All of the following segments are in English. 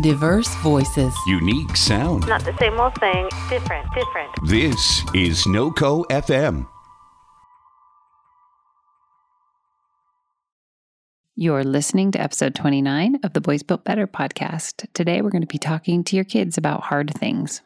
Diverse voices. Unique sound. Not the same old thing, different, different. This is NoCo FM. You're listening to episode 29 of the Boys Built Better podcast. Today, we're going to be talking to your kids about hard things.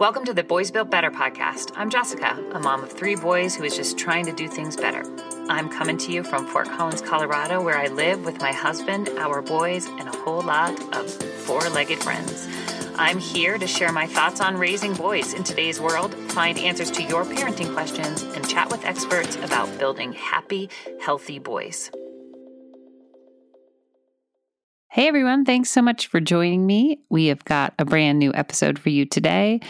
Welcome to the Boys Built Better podcast. I'm Jessica, a mom of three boys who is just trying to do things better. I'm coming to you from Fort Collins, Colorado, where I live with my husband, our boys, and a whole lot of four legged friends. I'm here to share my thoughts on raising boys in today's world, find answers to your parenting questions, and chat with experts about building happy, healthy boys. Hey everyone, thanks so much for joining me. We have got a brand new episode for you today.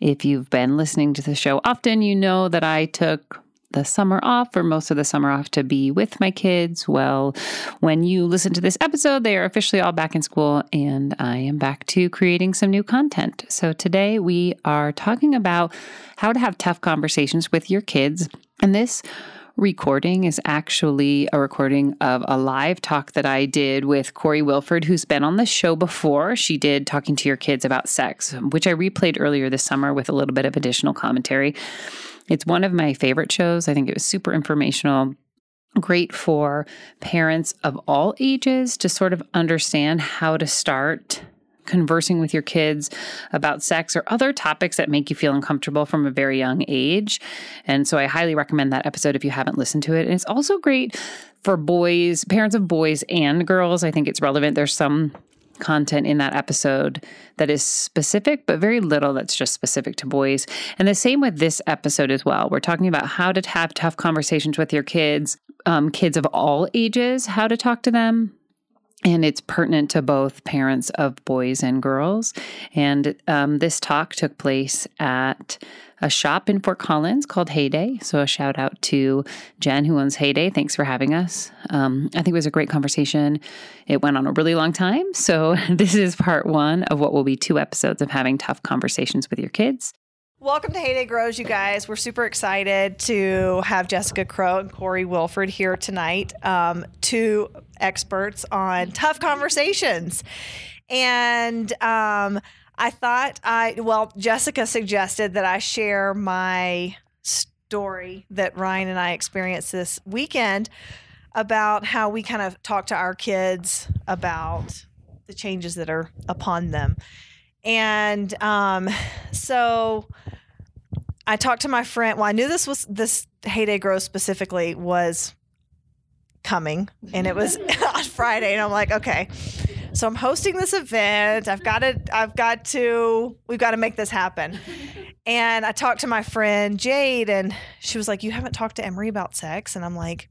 If you've been listening to the show often, you know that I took the summer off or most of the summer off to be with my kids. Well, when you listen to this episode, they are officially all back in school and I am back to creating some new content. So today we are talking about how to have tough conversations with your kids. And this recording is actually a recording of a live talk that I did with Corey Wilford, who's been on the show before. She did Talking to Your Kids About Sex, which I replayed earlier this summer with a little bit of additional commentary. It's one of my favorite shows. I think it was super informational. Great for parents of all ages to sort of understand how to start conversing with your kids about sex or other topics that make you feel uncomfortable from a very young age. And so I highly recommend that episode if you haven't listened to it. And it's also great for boys, parents of boys and girls. I think it's relevant. There's some content in that episode that is specific, but very little that's just specific to boys. And the same with this episode as well. We're talking about how to have tough conversations with your kids, um, kids of all ages, how to talk to them, and it's pertinent to both parents of boys and girls. And um, this talk took place at a shop in Fort Collins called Heyday. So a shout out to Jen who owns Heyday. Thanks for having us. Um, I think it was a great conversation. It went on a really long time. So this is part one of what will be two episodes of having tough conversations with your kids. Welcome to Heyday Grows, you guys. We're super excited to have Jessica Crow and Corey Wilford here tonight, um, two experts on tough conversations. And um, I thought I, well, Jessica suggested that I share my story that Ryan and I experienced this weekend about how we kind of talk to our kids about the changes that are upon them. And um, so I talked to my friend. Well, I knew this was this Heyday Grow specifically was coming, and it was on Friday. And I'm like, okay, so I'm hosting this event. I've got to. I've got to. We've got to make this happen. And I talked to my friend Jade, and she was like, "You haven't talked to Emery about sex?" And I'm like,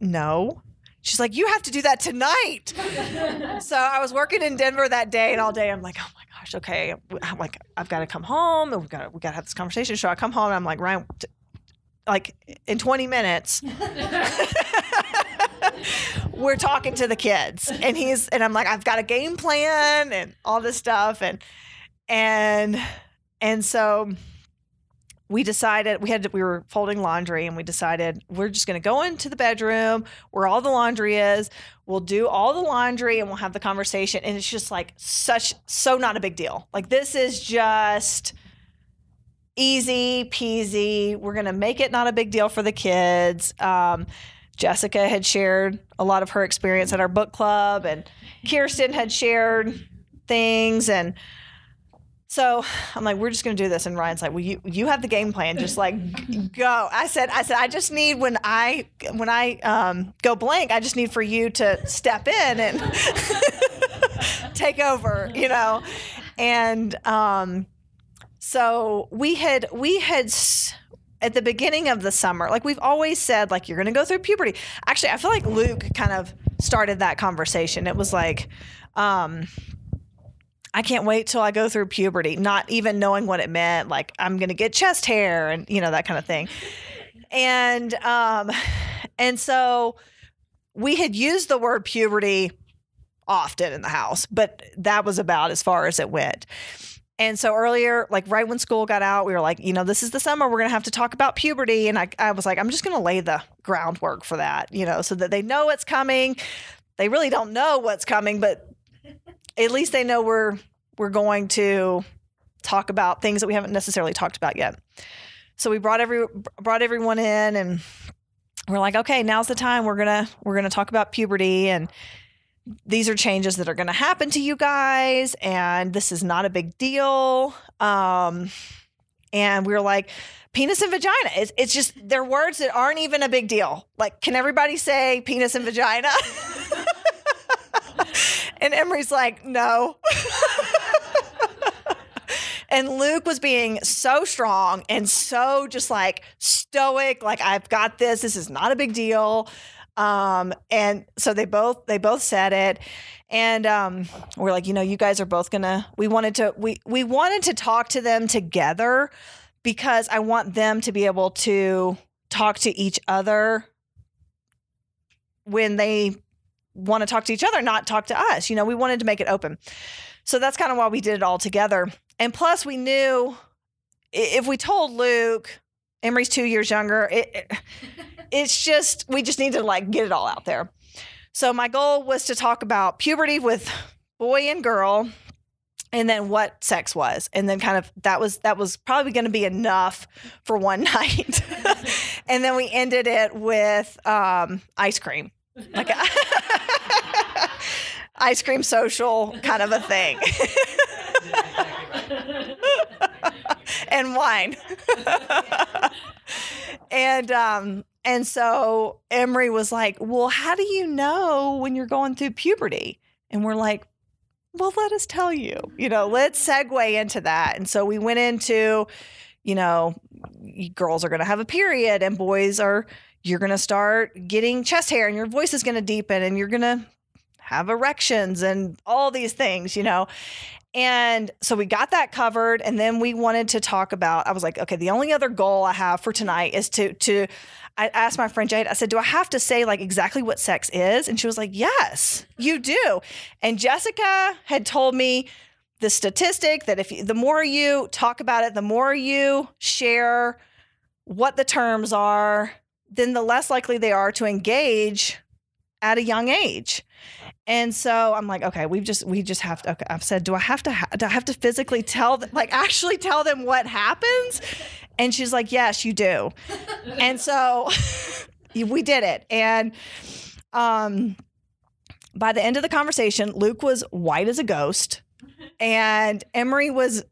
"No." She's like, you have to do that tonight. so I was working in Denver that day, and all day I'm like, oh my gosh, okay. I'm like, I've got to come home, and we've got we got to have this conversation. So I come home, and I'm like, Ryan, t- like in 20 minutes, we're talking to the kids, and he's and I'm like, I've got a game plan and all this stuff, and and and so we decided we had to, we were folding laundry and we decided we're just going to go into the bedroom where all the laundry is. We'll do all the laundry and we'll have the conversation. And it's just like such so not a big deal. Like this is just easy peasy. We're going to make it not a big deal for the kids. Um, jessica had shared a lot of her experience at our book club and kirsten had shared things and so I'm like, we're just gonna do this, and Ryan's like, well, you you have the game plan, just like go. I said, I said, I just need when I when I um, go blank, I just need for you to step in and take over, you know. And um, so we had we had at the beginning of the summer, like we've always said, like you're gonna go through puberty. Actually, I feel like Luke kind of started that conversation. It was like. Um, I can't wait till I go through puberty, not even knowing what it meant. Like I'm going to get chest hair and you know that kind of thing. And um, and so we had used the word puberty often in the house, but that was about as far as it went. And so earlier, like right when school got out, we were like, you know, this is the summer. We're going to have to talk about puberty. And I, I was like, I'm just going to lay the groundwork for that, you know, so that they know it's coming. They really don't know what's coming, but at least they know we're we're going to talk about things that we haven't necessarily talked about yet. So we brought every brought everyone in and we're like, okay, now's the time. We're gonna we're gonna talk about puberty and these are changes that are to happen to you guys and this is not a big deal um and we were like penis and vagina it's, it's just they're words that aren't even a big deal like can everybody say penis and vagina and emery's like no. And luke was being so strong and so just like stoic like i've got this. This is not a big deal. Um and so they both they both said it. And um we're like you know you guys are both gonna we wanted to we we wanted to talk to them together because i want them to be able to talk to each other when they want to talk to each other not talk to us you know we wanted to make it open so that's kind of why we did it all together and plus we knew if we told luke emery's two years younger it, it it's just we just need to like get it all out there. So my goal was to talk about puberty with boy and girl and then what sex was and then kind of that was that was probably going to be enough for one night. and then we ended it with um ice cream. Like a ice cream social kind of a thing. and wine. and um and so Emery was like, "Well, how do you know when you're going through puberty?" And we're like, "Well, let us tell you. You know, let's segue into that." And so we went into, you know, girls are going to have a period and boys are you're going to start getting chest hair and your voice is going to deepen and you're going to have erections and all these things, you know. And so we got that covered and then we wanted to talk about I was like, okay, the only other goal I have for tonight is to to I asked my friend Jade, I said, Do I have to say like exactly what sex is? And she was like, Yes, you do. And Jessica had told me the statistic that if you, the more you talk about it, the more you share what the terms are, then the less likely they are to engage at a young age. And so I'm like, okay, we've just we just have to. Okay, I've said, do I have to ha- do I have to physically tell them, like actually tell them what happens? And she's like, yes, you do. and so we did it. And um, by the end of the conversation, Luke was white as a ghost, and Emery was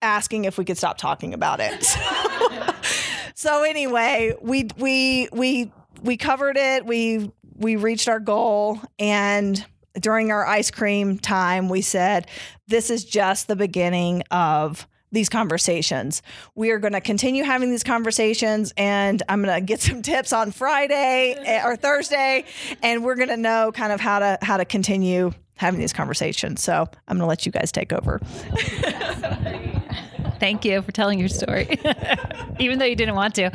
asking if we could stop talking about it. so anyway, we we we we covered it. We we reached our goal and during our ice cream time we said this is just the beginning of these conversations. We are going to continue having these conversations, and I'm going to get some tips on Friday eh, or Thursday, and we're going to know kind of how to how to continue having these conversations. So I'm going to let you guys take over. Thank you for telling your story, even though you didn't want to.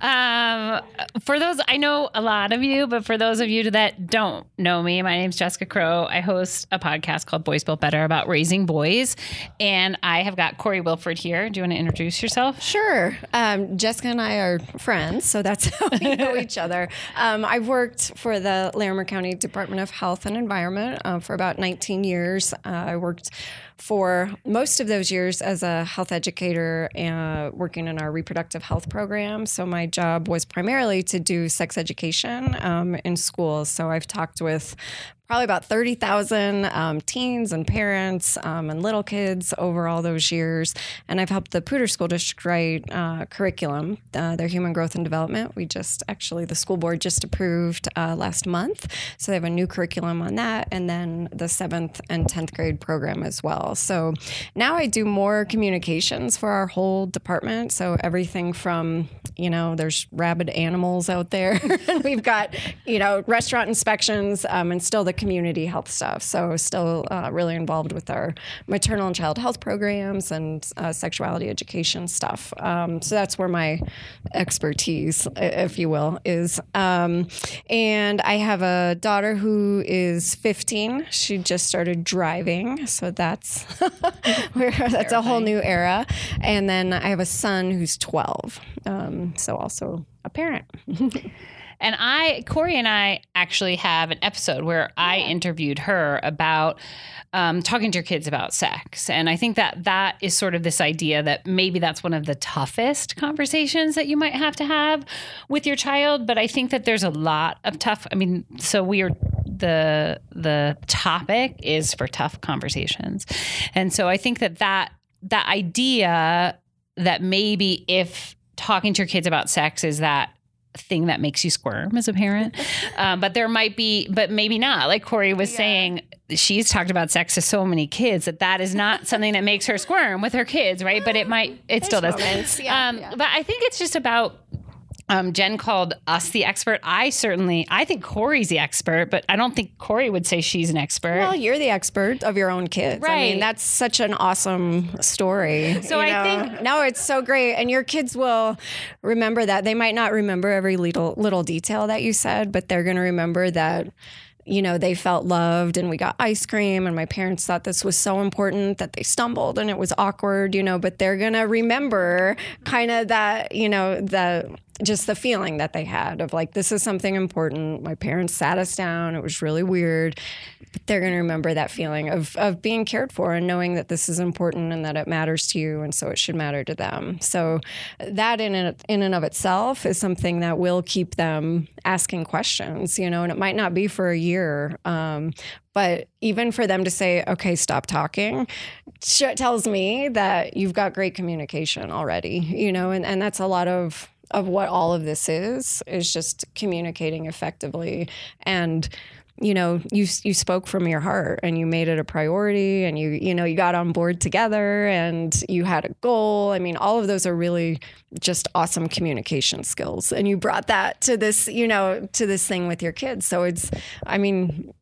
Um, for those, I know a lot of you, but for those of you that don't know me, my name's Jessica Crow. I host a podcast called Boys Built Better about raising boys. And I have got Corey Wilford here. Do you want to introduce yourself? Sure. Um, Jessica and I are friends, so that's how we know each other. Um, I've worked for the Larimer County Department of Health and Environment uh, for about 19 years. Uh, I worked for most of those years as a health educator uh, working in our reproductive health program. So my job was primarily to do sex education um, in schools. So I've talked with probably about 30,000 um, teens and parents um, and little kids over all those years. And I've helped the Poudre School District write uh, curriculum, uh, their human growth and development. We just actually, the school board just approved uh, last month. So they have a new curriculum on that. And then the seventh and 10th grade program as well. So now I do more communications for our whole department. So everything from, you know, there's rabid animals out there. and we've got, you know, restaurant inspections um, and still the community health stuff. So still uh, really involved with our maternal and child health programs and uh, sexuality education stuff. Um, so that's where my expertise, if you will, is. Um, and I have a daughter who is 15. She just started driving, so that's where that's a whole new era. And then I have a son who's 12, um, so also a parent. And I, Corey and I actually have an episode where I interviewed her about um, talking to your kids about sex. And I think that that is sort of this idea that maybe that's one of the toughest conversations that you might have to have with your child. But I think that there's a lot of tough, I mean, so we are the the topic is for tough conversations and so i think that that that idea that maybe if talking to your kids about sex is that thing that makes you squirm as a parent. Um, but there might be but maybe not. Like corey was saying she's talked about sex to so many kids that that is not something that makes her squirm with her kids right? But it might it still does. yeah, um, yeah. but i think it's just about um, Jen called us the expert. I certainly, I think Corey's the expert, but I don't think Corey would say she's an expert. Well, you're the expert of your own kids. Right. I mean, that's such an awesome story. So I know? think- no, it's so great, and your kids will remember that. They might not remember every little little detail that you said, but they're going to remember that. You know, they felt loved, and we got ice cream, and my parents thought this was so important that they stumbled and it was awkward, you know, but they're gonna remember kind of that, you know, the just the feeling that they had of like, this is something important. My parents sat us down, it was really weird. But they're going to remember that feeling of, of being cared for and knowing that this is important and that it matters to you and so it should matter to them. So that in and, in and of itself is something that will keep them asking questions you know and it might not be for a year um, but even for them to say okay stop talking tells me that you've got great communication already you know and, and that's a lot of of what all of this is is just communicating effectively. And you know you you spoke from your heart and you made it a priority and you you know you got on board together and you had a goal. I mean all of those are really just awesome communication skills. And you brought that to this you know to this thing with your kids. So it's i mean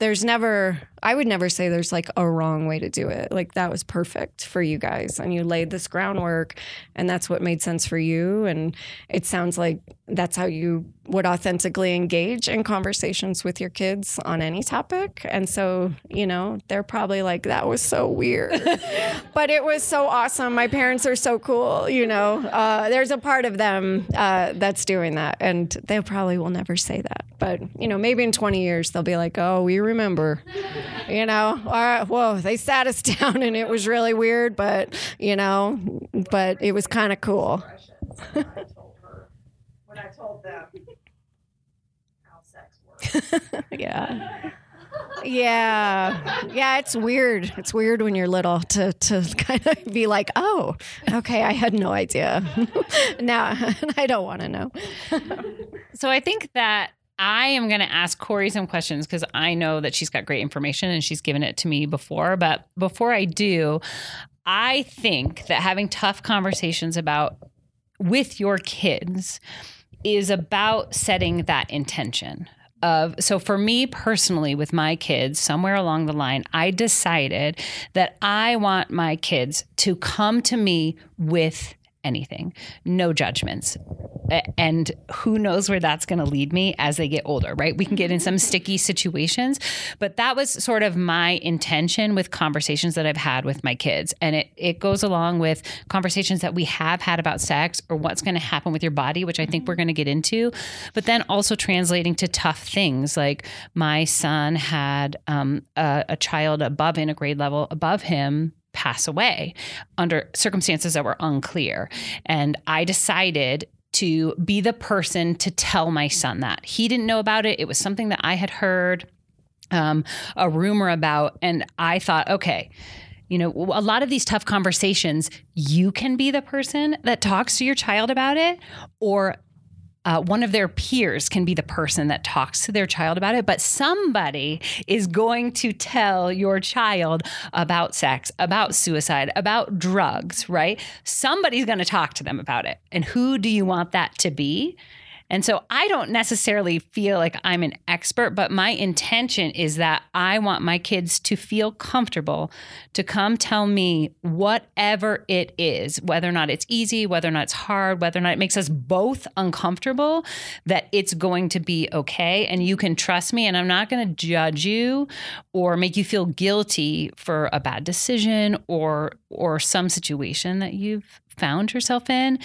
there's never i would never say there's like a wrong way to do it. Like that was perfect for you guys and you laid this groundwork and that's what made sense for you. And it sounds like that's how you would authentically engage in conversations with your kids on any topic. And so you know they're probably like that was so weird. But it was so awesome. My parents are so cool you know. Uh, there's a part of them uh, that's doing that. And they probably will never say that. But you know maybe in 20 years they'll be like oh we remember. You know? All right whoa they sat us down and it was really weird but you know but it was kind of cool. When I told them how sex works. yeah. Yeah. Yeah it's weird. It's weird when you're little to to kind of be like oh okay i had no idea. Now i don't want to know. So I think that I am going to ask Corey some questions because I know that she's got great information and she's given it to me before. But before I do, I think that having tough conversations about with your kids is about setting that intention of so for me personally with my kids somewhere along the line I decided that I want my kids to come to me with anything. No judgments. And who knows where that's going to lead me as they get older right? We can get in some sticky situations but that was sort of my intention with conversations that I've had with my kids. And it it goes along with conversations that we have had about sex or what's going to happen with your body which I think we're going to get into but then also translating to tough things. Like my son had um, a, a child above in a grade level above him pass away under circumstances that were unclear. And I decided to be the person to tell my son that. He didn't know about it. It was something that I had heard um, a rumor about. And I thought, okay, you know, a lot of these tough conversations, you can be the person that talks to your child about it, or uh, one of their peers can be the person that talks to their child about it, but somebody is going to tell your child about sex, about suicide, about drugs, right? Somebody's going to talk to them about it. And who do you want that to be? And so I don't necessarily feel like I'm an expert, but my intention is that I want my kids to feel comfortable to come tell me whatever it is, whether or not it's easy, whether or not it's hard, whether or not it makes us both uncomfortable, that it's going to be okay. And you can trust me, and I'm not going to judge you or make you feel guilty for a bad decision or or some situation that you've found yourself in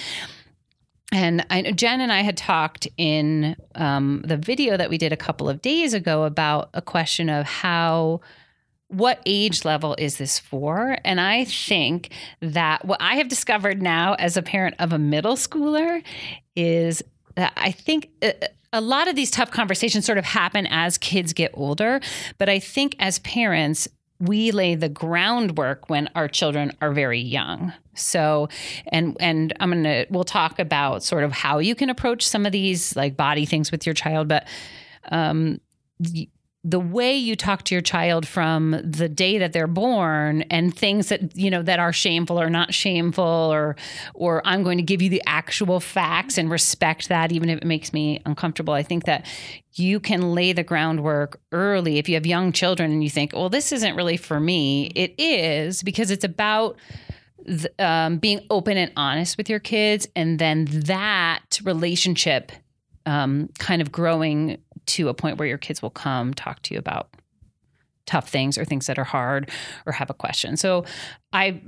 and I, Jen and I had talked in um, the video that we did a couple of days ago about a question of how, what age level is this for? And I think that what I have discovered now as a parent of a middle schooler is that I think. Uh, a lot of these tough conversations sort of happen as kids get older, but I think as parents, we lay the groundwork when our children are very young. So, and and I'm gonna we'll talk about sort of how you can approach some of these like body things with your child, but um, the way you talk to your child from the day that they're born and things that you know that are shameful or not shameful or or I'm going to give you the actual facts and respect that even if it makes me uncomfortable. I think that you can lay the groundwork early. If you have young children and you think well this isn't really for me it is because it's about um, being open and honest with your kids and then that relationship um, kind of growing to a point where your kids will come talk to you about tough things or things that are hard or have a question. So I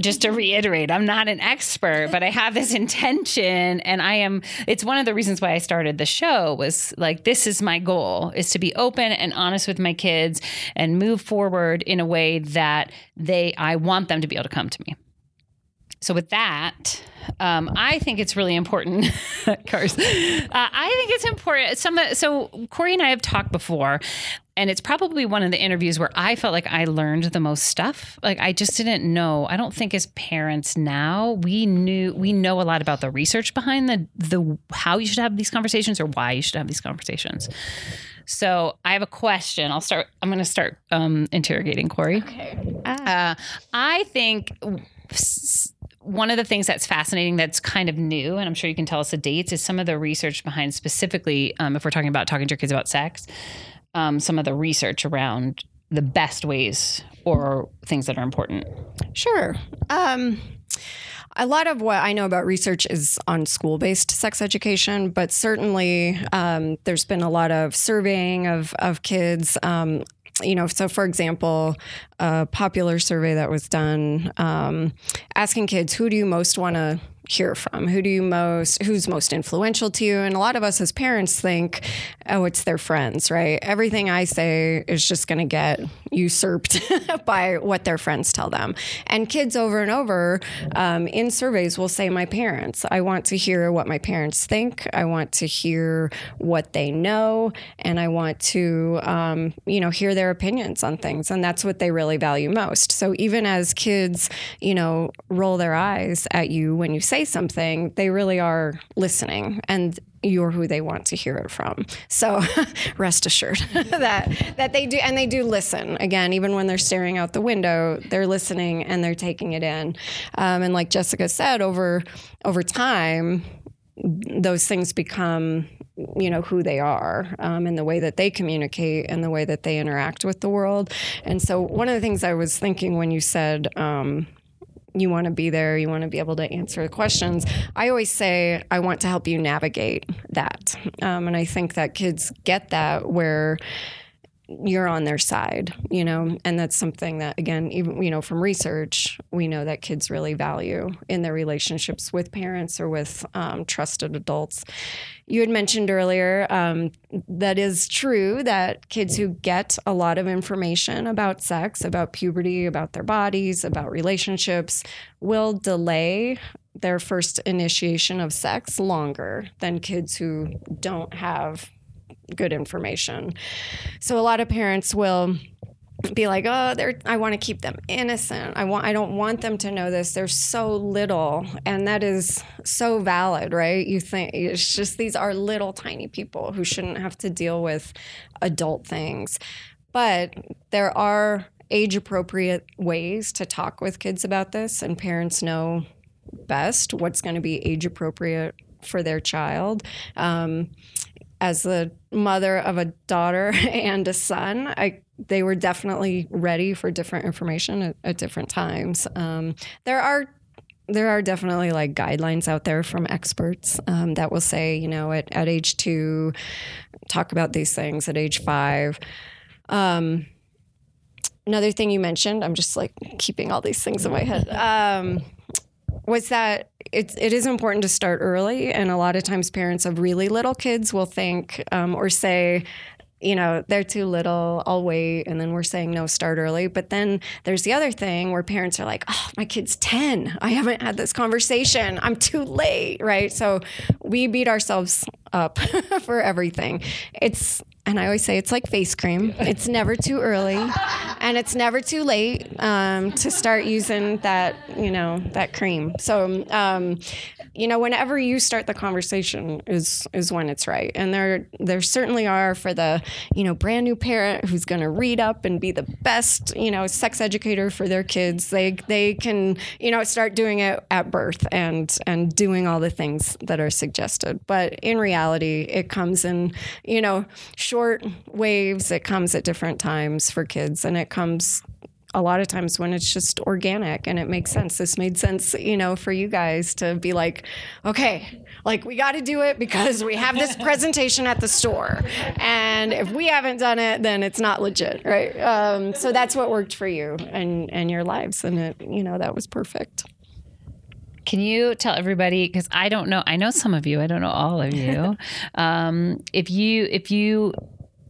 just to reiterate, I'm not an expert, but I have this intention and I am it's one of the reasons why I started the show was like this is my goal is to be open and honest with my kids and move forward in a way that they I want them to be able to come to me. So with that, um, I think it's really important. of course, uh, I think it's important. Some so Corey and I have talked before, and it's probably one of the interviews where I felt like I learned the most stuff. Like I just didn't know. I don't think as parents now we knew we know a lot about the research behind the the how you should have these conversations or why you should have these conversations. So I have a question. I'll start. I'm going to start um, interrogating Corey. Okay. Uh, I think one of the things that's fascinating that's kind of new, and I'm sure you can tell us the dates, is some of the research behind specifically, um, if we're talking about talking to your kids about sex, um, some of the research around the best ways or things that are important. Sure. Um, a lot of what I know about research is on school based sex education, but certainly um, there's been a lot of surveying of, of kids. You know, so for example, a popular survey that was done um, asking kids, who do you most want to hear from? Who do you most, who's most influential to you? And a lot of us as parents think, oh, it's their friends, right? Everything I say is just going to get usurped by what their friends tell them. And kids over and over um, in surveys will say, my parents. I want to hear what my parents think. I want to hear what they know. And I want to, um, you know, hear their opinions on things. And that's what they really value most. So even as kids, you know, roll their eyes at you when you say say something, they really are listening and you're who they want to hear it from. So rest assured that that they do and they do listen. Again, even when they're staring out the window, they're listening and they're taking it in. Um, and like Jessica said, over over time, those things become you know who they are um, and the way that they communicate and the way that they interact with the world and so one of the things i was thinking when you said um, you want to be there, you want to be able to answer the questions. I always say, I want to help you navigate that. Um, and I think that kids get that where you're on their side, you know, and that's something that, again, even, you know, from research, we know that kids really value in their relationships with parents or with um, trusted adults. You had mentioned earlier um, that is true that kids who get a lot of information about sex, about puberty, about their bodies, about relationships, will delay their first initiation of sex longer than kids who don't have good information. So a lot of parents will be like, "Oh, they're I want to keep them innocent. I want I don't want them to know this. There's so little." And that is so valid, right? You think it's just these are little tiny people who shouldn't have to deal with adult things. But there are age appropriate ways to talk with kids about this and parents know best what's going to be age appropriate for their child. Um, as the mother of a daughter and a son, I they were definitely ready for different information at, at different times. Um, there are there are definitely like guidelines out there from experts um, that will say, you know, at, at age two, talk about these things at age five. Um, another thing you mentioned, I'm just like keeping all these things in my head, um, was that it's, it is important to start early. And a lot of times, parents of really little kids will think um, or say, you know, they're too little, I'll wait. And then we're saying, no, start early. But then there's the other thing where parents are like, oh, my kid's 10. I haven't had this conversation. I'm too late. Right. So we beat ourselves up for everything. It's, and I always say it's like face cream. It's never too early, and it's never too late um, to start using that, you know, that cream. So, um, you know, whenever you start the conversation is is when it's right. And there there certainly are for the you know brand new parent who's going to read up and be the best you know sex educator for their kids. They they can you know start doing it at birth and and doing all the things that are suggested. But in reality, it comes in you know short waves. It comes at different times for kids, and it comes a lot of times when it's just organic and it makes sense. This made sense, you know, for you guys to be like, okay, like we got to do it because we have this presentation at the store. And if we haven't done it, then it's not legit, right? Um, so that's what worked for you and, and your lives. And it, you know, that was perfect. Can you tell everybody because I don't know I know some of you I don't know all of you. Um, if you if you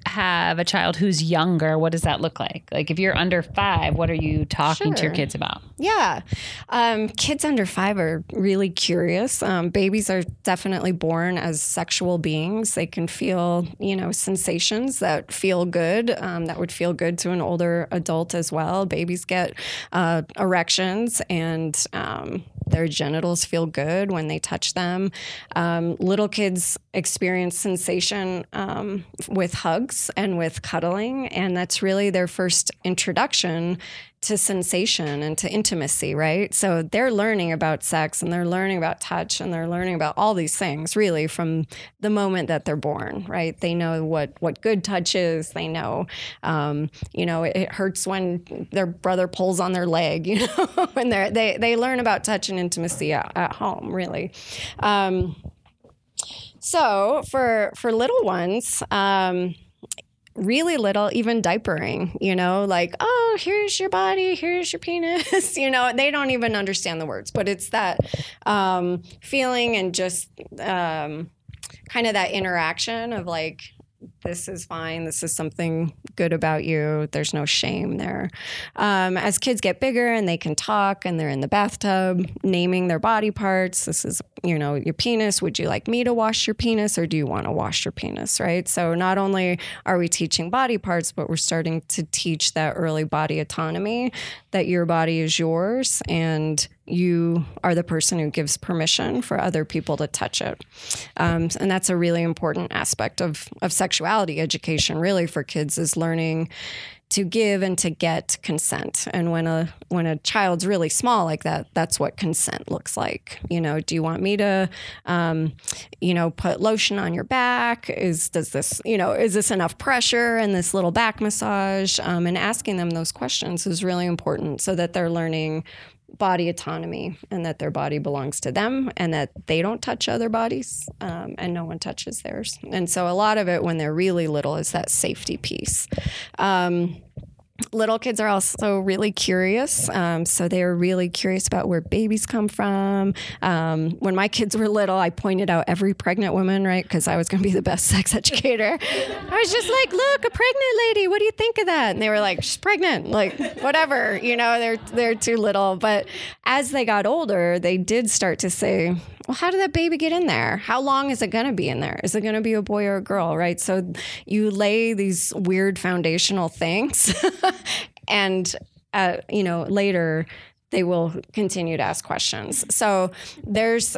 have a child who's younger what does that look like like if you're under five what are you talking to your kids about Yeah. Um, kids under five are really curious. Um, babies are definitely born as sexual beings. They can feel, you know, sensations that feel good, um, that would feel good to an older adult as well. Babies get uh, erections and um, their genitals feel good when they touch them. Um, little kids experience sensation um, with hugs and with cuddling, and that's really their first introduction to sensation and to intimacy, right? So they're learning about sex and they're learning about touch and they're learning about all these things really from the moment that they're born, right? They know what what good touch is. They know, um, you know, it, it hurts when their brother pulls on their leg. You know, when they're they they learn about touch and intimacy at, at home, really. Um, so for for little ones. Um, really little, even diapering, you know, like, oh, here's your body, here's your penis, you know, they don't even understand the words, but it's that um, feeling and just um, kind of that interaction of like, this is fine. This is something good about you. There's no shame there. Um, as kids get bigger and they can talk and they're in the bathtub naming their body parts, this is, you know, your penis. Would you like me to wash your penis or do you want to wash your penis? Right. So not only are we teaching body parts, but we're starting to teach that early body autonomy that your body is yours and you are the person who gives permission for other people to touch it. Um, and that's a really important aspect of, of sexuality education, really, for kids, is learning to give and to get consent. And when a when a child's really small like that, that's what consent looks like. You know, do you want me to, um, you know, put lotion on your back? Is does this, you know, is this enough pressure and this little back massage? Um, and asking them those questions is really important so that they're learning body autonomy and that their body belongs to them and that they don't touch other bodies um, and no one touches theirs. And so a lot of it when they're really little is that safety piece. Um, little kids are also really curious. Um, so they are really curious about where babies come from. Um, when my kids were little, I pointed out every pregnant woman, right? Because I was going to be the best sex educator. I was just like, look, a pregnant lady. What do you think of that? And they were like, she's pregnant. Like, whatever. You know, they're they're too little. But as they got older, they did start to say, well, how did that baby get in there? How long is it going to be in there? Is it going to be a boy or a girl, right? So you lay these weird foundational things, and uh, you know later they will continue to ask questions. So there's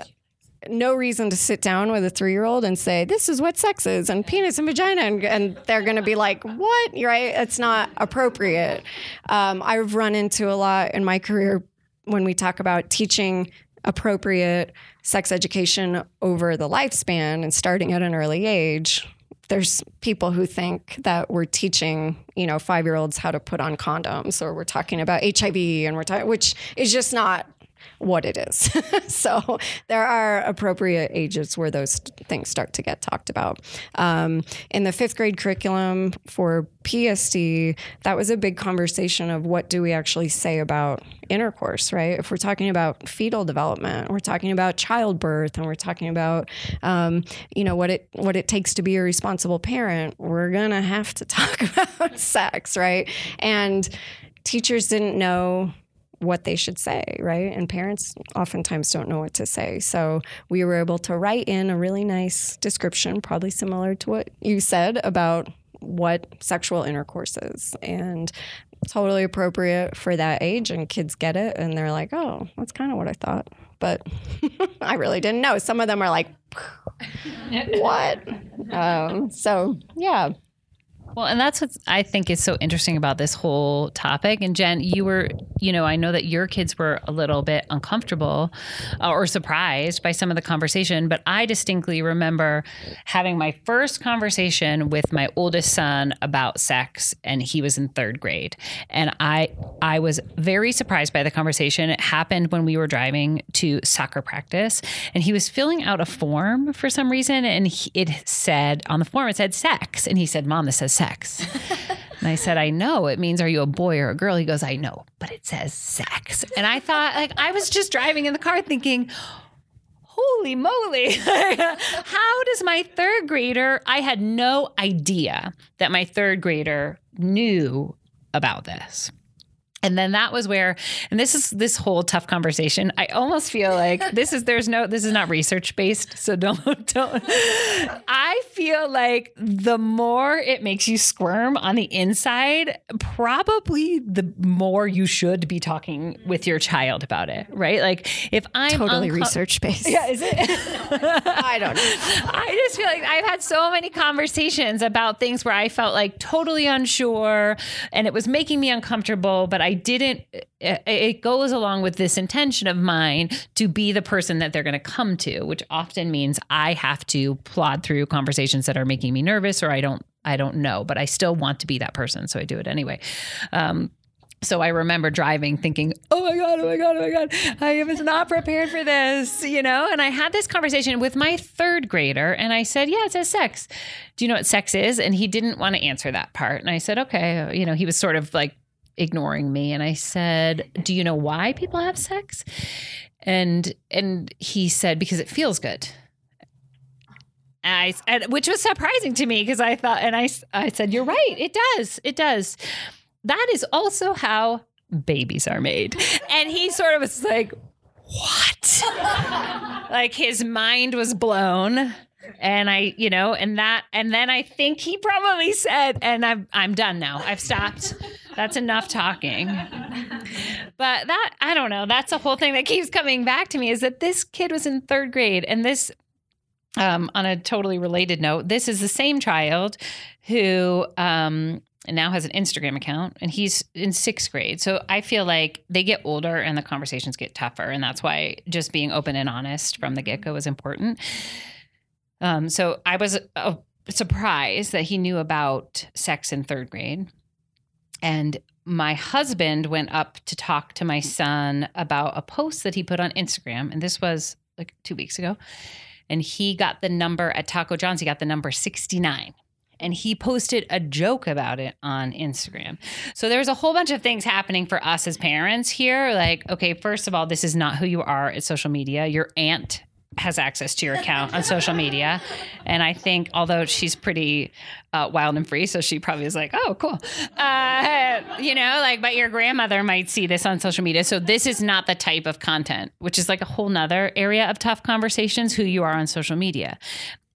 no reason to sit down with a three year old and say, This is what sex is and penis and vagina. And, and they're going to be like, What? Right? It's not appropriate. Um, I've run into a lot in my career when we talk about teaching appropriate sex education over the lifespan and starting at an early age, there's people who think that we're teaching, you know, five year olds how to put on condoms or we're talking about HIV and we're talking, which is just not what it is. so there are appropriate ages where those things start to get talked about. Um, in the fifth grade curriculum for PSD, that was a big conversation of what do we actually say about intercourse, right? If we're talking about fetal development, we're talking about childbirth, and we're talking about, um, you know, what it what it takes to be a responsible parent, we're gonna have to talk about sex, right? And teachers didn't know what they should say, right? And parents oftentimes don't know what to say. So we were able to write in a really nice description, probably similar to what you said about what sexual intercourse is. And totally appropriate for that age and kids get it and they're like, "Oh, that's kind of what I thought." But I really didn't know. Some of them are like, "What?" Um, so, yeah. Well, and that's what I think is so interesting about this whole topic. And Jen, you were, you know, I know that your kids were a little bit uncomfortable uh, or surprised by some of the conversation, but I distinctly remember having my first conversation with my oldest son about sex, and he was in third grade, and I, I was very surprised by the conversation. It happened when we were driving to soccer practice, and he was filling out a form for some reason, and he, it said on the form it said sex, and he said, "Mom, this says sex." And I said, I know. It means, are you a boy or a girl? He goes, I know, but it says sex. And I thought, like, I was just driving in the car thinking, holy moly. How does my third grader, I had no idea that my third grader knew about this. And then that was where, and this is this whole tough conversation. I almost feel like this is there's no this is not research based, so don't don't. I feel like the more it makes you squirm on the inside, probably the more you should be talking with your child about it, right? Like if I'm Totally uncom- research based. Yeah, is it? I don't know. I just feel like I've had so many conversations about things where I felt like totally unsure and it was making me uncomfortable, but I didn't. It it goes along with this intention of mine to be the person that they're going to come to, which often means I have to plod through conversations that are making me nervous or I don't. I don't know, but I still want to be that person, so I do it anyway. Um, so I remember driving thinking, oh my God, oh my God, oh my God, I was not prepared for this, you know? And I had this conversation with my third grader and I said, yeah, it says sex. Do you know what sex is? And he didn't want to answer that part. And I said, okay. You know, he was sort of like ignoring me. And I said, do you know why people have sex? And, and he said, because it feels good. I, and, which was surprising to me because I thought, and I, I said, you're right. It does. It does that is also how babies are made. And he sort of was like, what? like his mind was blown. And I, you know, and that, and then I think he probably said, and I'm, I'm done now. I've stopped. That's enough talking. But that, I don't know. That's a whole thing that keeps coming back to me is that this kid was in third grade and this, um, on a totally related note, this is the same child who, um, now has an Instagram account and he's in sixth grade. So I feel like they get older and the conversations get tougher. And that's why just being open and honest from the get go is important. Um, so I was uh, surprised that he knew about sex in third grade. And my husband went up to talk to my son about a post that he put on Instagram. And this was like two weeks ago. And he got the number at Taco John's, he got the number 69 and he posted a joke about it on Instagram. So there's a whole bunch of things happening for us as parents here. Like, okay, first of all, this is not who you are at social media. Your aunt has access to your account on social media. And I think, although she's pretty uh, wild and free, so she probably is like, oh, cool. Uh, you know, like, but your grandmother might see this on social media. So this is not the type of content, which is like a whole nother area of tough conversations who you are on social media.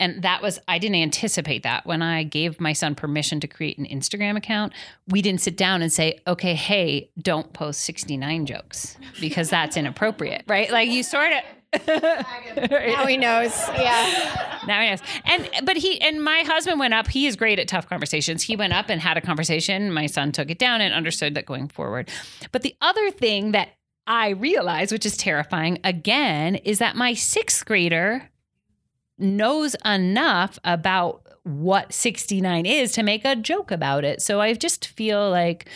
And that was, I didn't anticipate that. When I gave my son permission to create an Instagram account, we didn't sit down and say, okay, hey, don't post 69 jokes because that's inappropriate, right? Like you sort of, Now he knows. Yeah. now he knows. And but he and my husband went up. He is great at tough conversations. He went up and had a conversation. My son took it down and understood that going forward. But the other thing that I realize, which is terrifying again, is that my sixth grader knows enough about what 69 is to make a joke about it. So I just feel like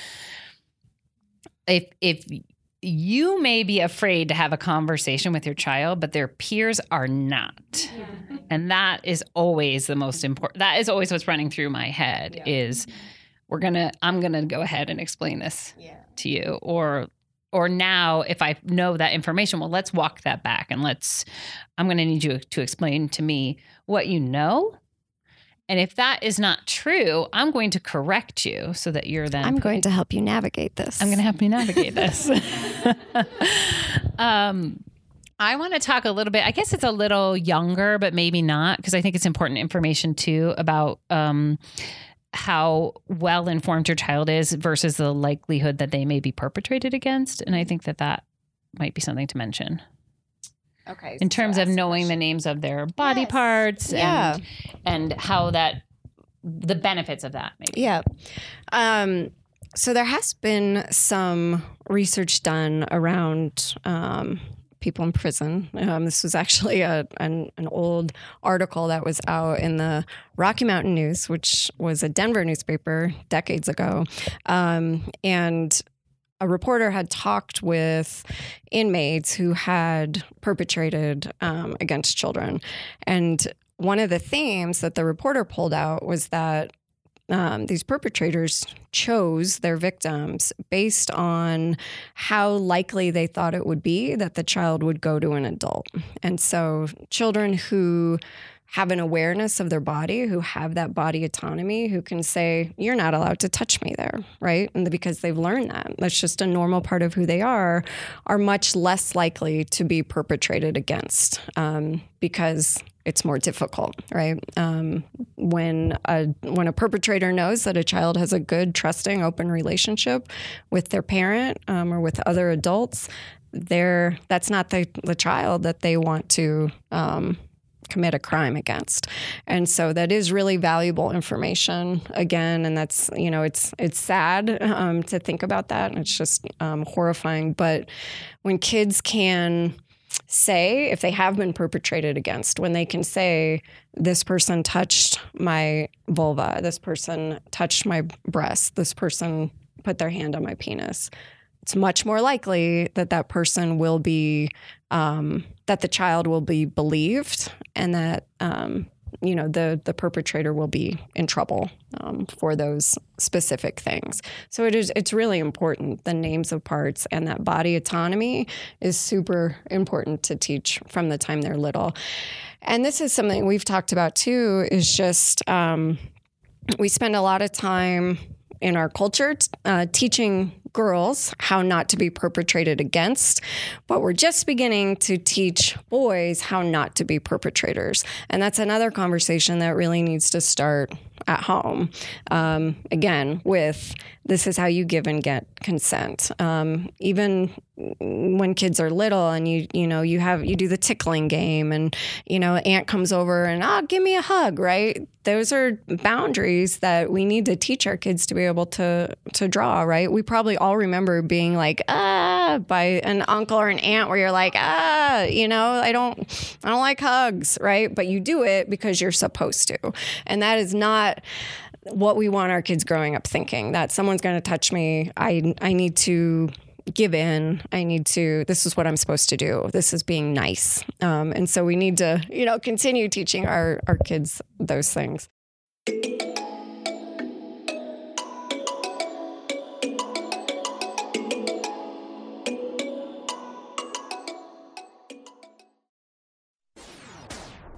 if if you may be afraid to have a conversation with your child, but their peers are not. And that is always the most important. That is always what's running through my head is we're going to I'm going to go ahead and explain this to you or or now if I know that information, well let's walk that back and let's I'm going to need you to explain to me what you know. And if that is not true, I'm going to correct you so that you're then I'm going to help you navigate this. I'm going to help you navigate this. um, I want to talk a little bit. I guess it's a little younger, but maybe not, because I think it's important information too about um, how well informed your child is versus the likelihood that they may be perpetrated against. And I think that that might be something to mention Okay. in terms of knowing the names of their body Yes. parts Yeah. and, and how that the benefits of that maybe. Yeah. Um, so there has been some research done around um, people in prison. Um, this was actually a, an, an old article that was out in the Rocky Mountain News, which was a Denver newspaper decades ago. Um, and a reporter had talked with inmates who had perpetrated um, against children. And one of the themes that the reporter pulled out was that um, these perpetrators chose their victims based on how likely they thought it would be that the child would go to an adult. And so, children who have an awareness of their body, who have that body autonomy, who can say, You're not allowed to touch me there, right? And because they've learned that, that's just a normal part of who they are, are much less likely to be perpetrated against um, because it's more difficult, right? Um, when a when a perpetrator knows that a child has a good, trusting, open relationship with their parent um, or with other adults, they're that's not the the child that they want to. Um, commit a crime against. And so that is really valuable information again and that's you know it's it's sad um, to think about that and it's just um, horrifying. But when kids can say if they have been perpetrated against when they can say this person touched my vulva this person touched my breast this person put their hand on my penis it's much more likely that that person will be um, that the child will be believed and that um, you know the the perpetrator will be in trouble um, for those specific things. So it is it's really important the names of parts and that body autonomy is super important to teach from the time they're little. And this is something we've talked about too is just um, we spend a lot of time in our culture uh, teaching girls how not to be perpetrated against, but we're just beginning to teach boys how not to be perpetrators. And that's another conversation that really needs to start at home. Um, again, with this is how you give and get consent. Um, even when kids are little and you you know you have you do the tickling game and you know aunt comes over and ah give me a hug right? Those are boundaries that we need to teach our kids to be able to to draw right? We probably all remember being like ah by an uncle or an aunt where you're like ah you know? I don't i don't like hugs right? But you do it because you're supposed to. And that is not what we want our kids growing up thinking that someone's going to touch me. I i need to give in. I need to, this is what I'm supposed to do. This is being nice. Um, and so we need to, you know, continue teaching our, our kids those things.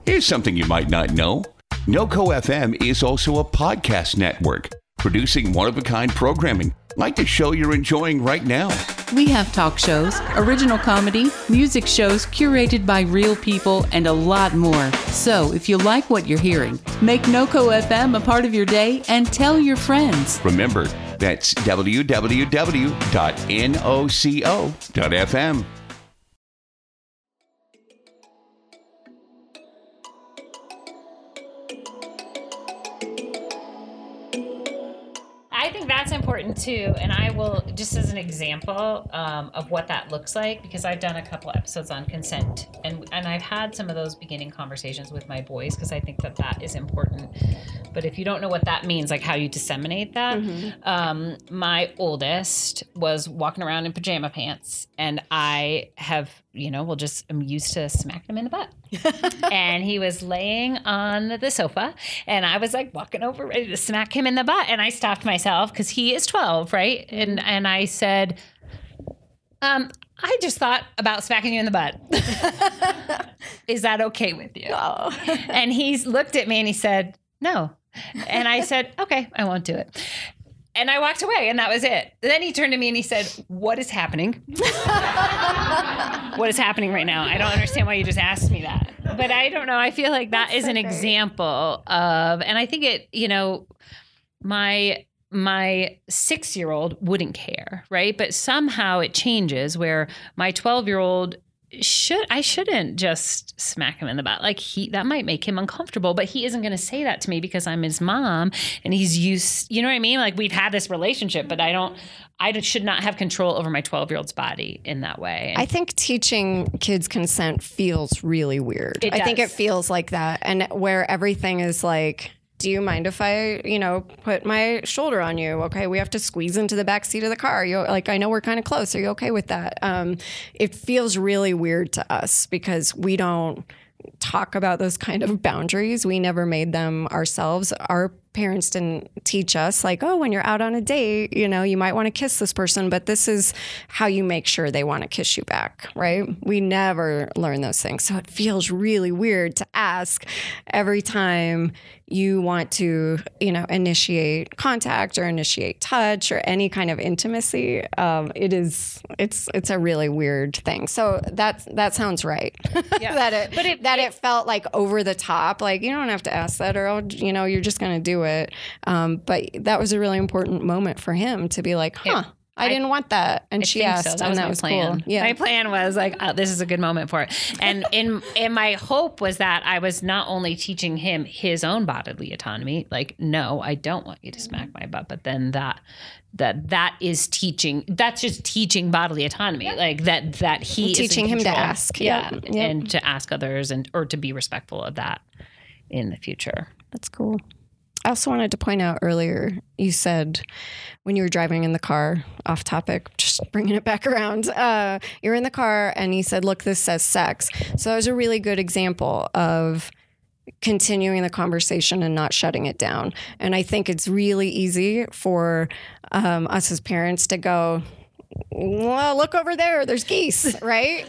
Here's something you might not know NoCo FM is also a podcast network producing one of a kind programming like the show you're enjoying right now. We have talk shows, original comedy, music shows curated by real people, and a lot more. So, if you like what you're hearing, make NoCo FM a part of your day and tell your friends. Remember, that's www.noco.fm. important too. And I will, just as an example um, of what that looks like, because I've done a couple episodes on consent and, and I've had some of those beginning conversations with my boys because I think that that is important. But if you don't know what that means, like how you disseminate that, um, my oldest was walking around in pajama pants and I have, you know, we'll just, I'm used to smacking him in the butt. and he was laying on the sofa and I was like walking over ready to smack him in the butt and I stopped myself because he is 12 right and and I said um I just thought about smacking you in the butt. is that okay with you? And he's looked at me and he said, No. And I said, Okay, I won't do it. And I walked away and that was it. Then he turned to me and he said, What is happening? what is happening right now? I don't understand why you just asked me that. But I don't know. I feel like that is an example of, and I think it, you know, my my six year old wouldn't care, right? But somehow it changes where my 12 year old should I shouldn't just smack him in the butt. Like he that might make him uncomfortable, but he isn't going to say that to me because I'm his mom and he's used, you know what I mean? Like we've had this relationship, but I don't I should not have control over my 12-year-old's body in that way. I think teaching kids consent feels really weird. I think it feels like that. And where everything is like, do you mind if I, you know, put my shoulder on you? Okay, we have to squeeze into the back seat of the car. You like, I know we're kind of close. Are you okay with that? Um, it feels really weird to us because we don't talk about those kind of boundaries. We never made them ourselves. Our parents didn't teach us like, oh, when you're out on a date, you know, you might want to kiss this person, but this is how you make sure they want to kiss you back, right? We never learn those things. So it feels really weird to ask every time you want to, you know, initiate contact or initiate touch or any kind of intimacy. Um, it is, it's, it's a really weird thing. So that's that sounds right. yeah. that it, But it- that it, felt like over the top. Like you don't have to ask that, or you know, you're just going to do it. Um, but that was a really important moment for him to be like, huh. I, didn't want that, and I she asked, so. That and was that was plan. cool. Yeah, my plan was like, oh, this is a good moment for it. And in in my hope was that I was not only teaching him his own bodily autonomy, like, no, I don't want you to smack my butt, but then that that that is teaching. That's just teaching bodily autonomy, like that that he is in Teaching him to ask. yeah, Yep. Yep. and to ask others and or to be respectful of that in the future. That's cool. I also wanted to point out earlier, you said when you were driving in the car, off topic, just bringing it back around, uh, you're in the car and you said, Look, this says sex. So that was a really good example of continuing the conversation and not shutting it down. And I think it's really easy for um, us as parents to go, well, look over there, there's geese, right?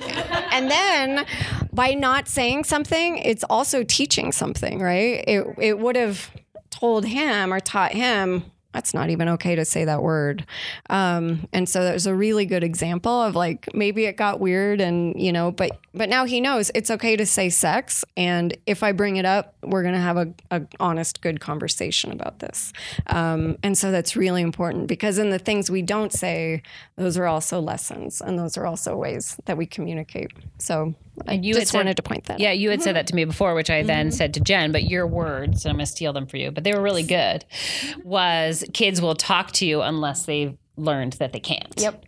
and then by not saying something, it's also teaching something, right? It, it would have told him or taught him that's not even okay to say that word. Um, and so that was a really good example of like maybe it got weird and you know, but but now he knows it's okay to say sex, and if I bring it up, we're gonna have a, a honest, good conversation about this. Um, and so that's really important because in the things we don't say, those are also lessons, and those are also ways that we communicate. So And you just said- wanted to point that. Yeah, out. you had said that to me before, which I then mm-hmm. said to Jen, but your words, and I'm going to steal them for you, but they were really good, was kids will talk to you unless they've learned that they can't. Yep.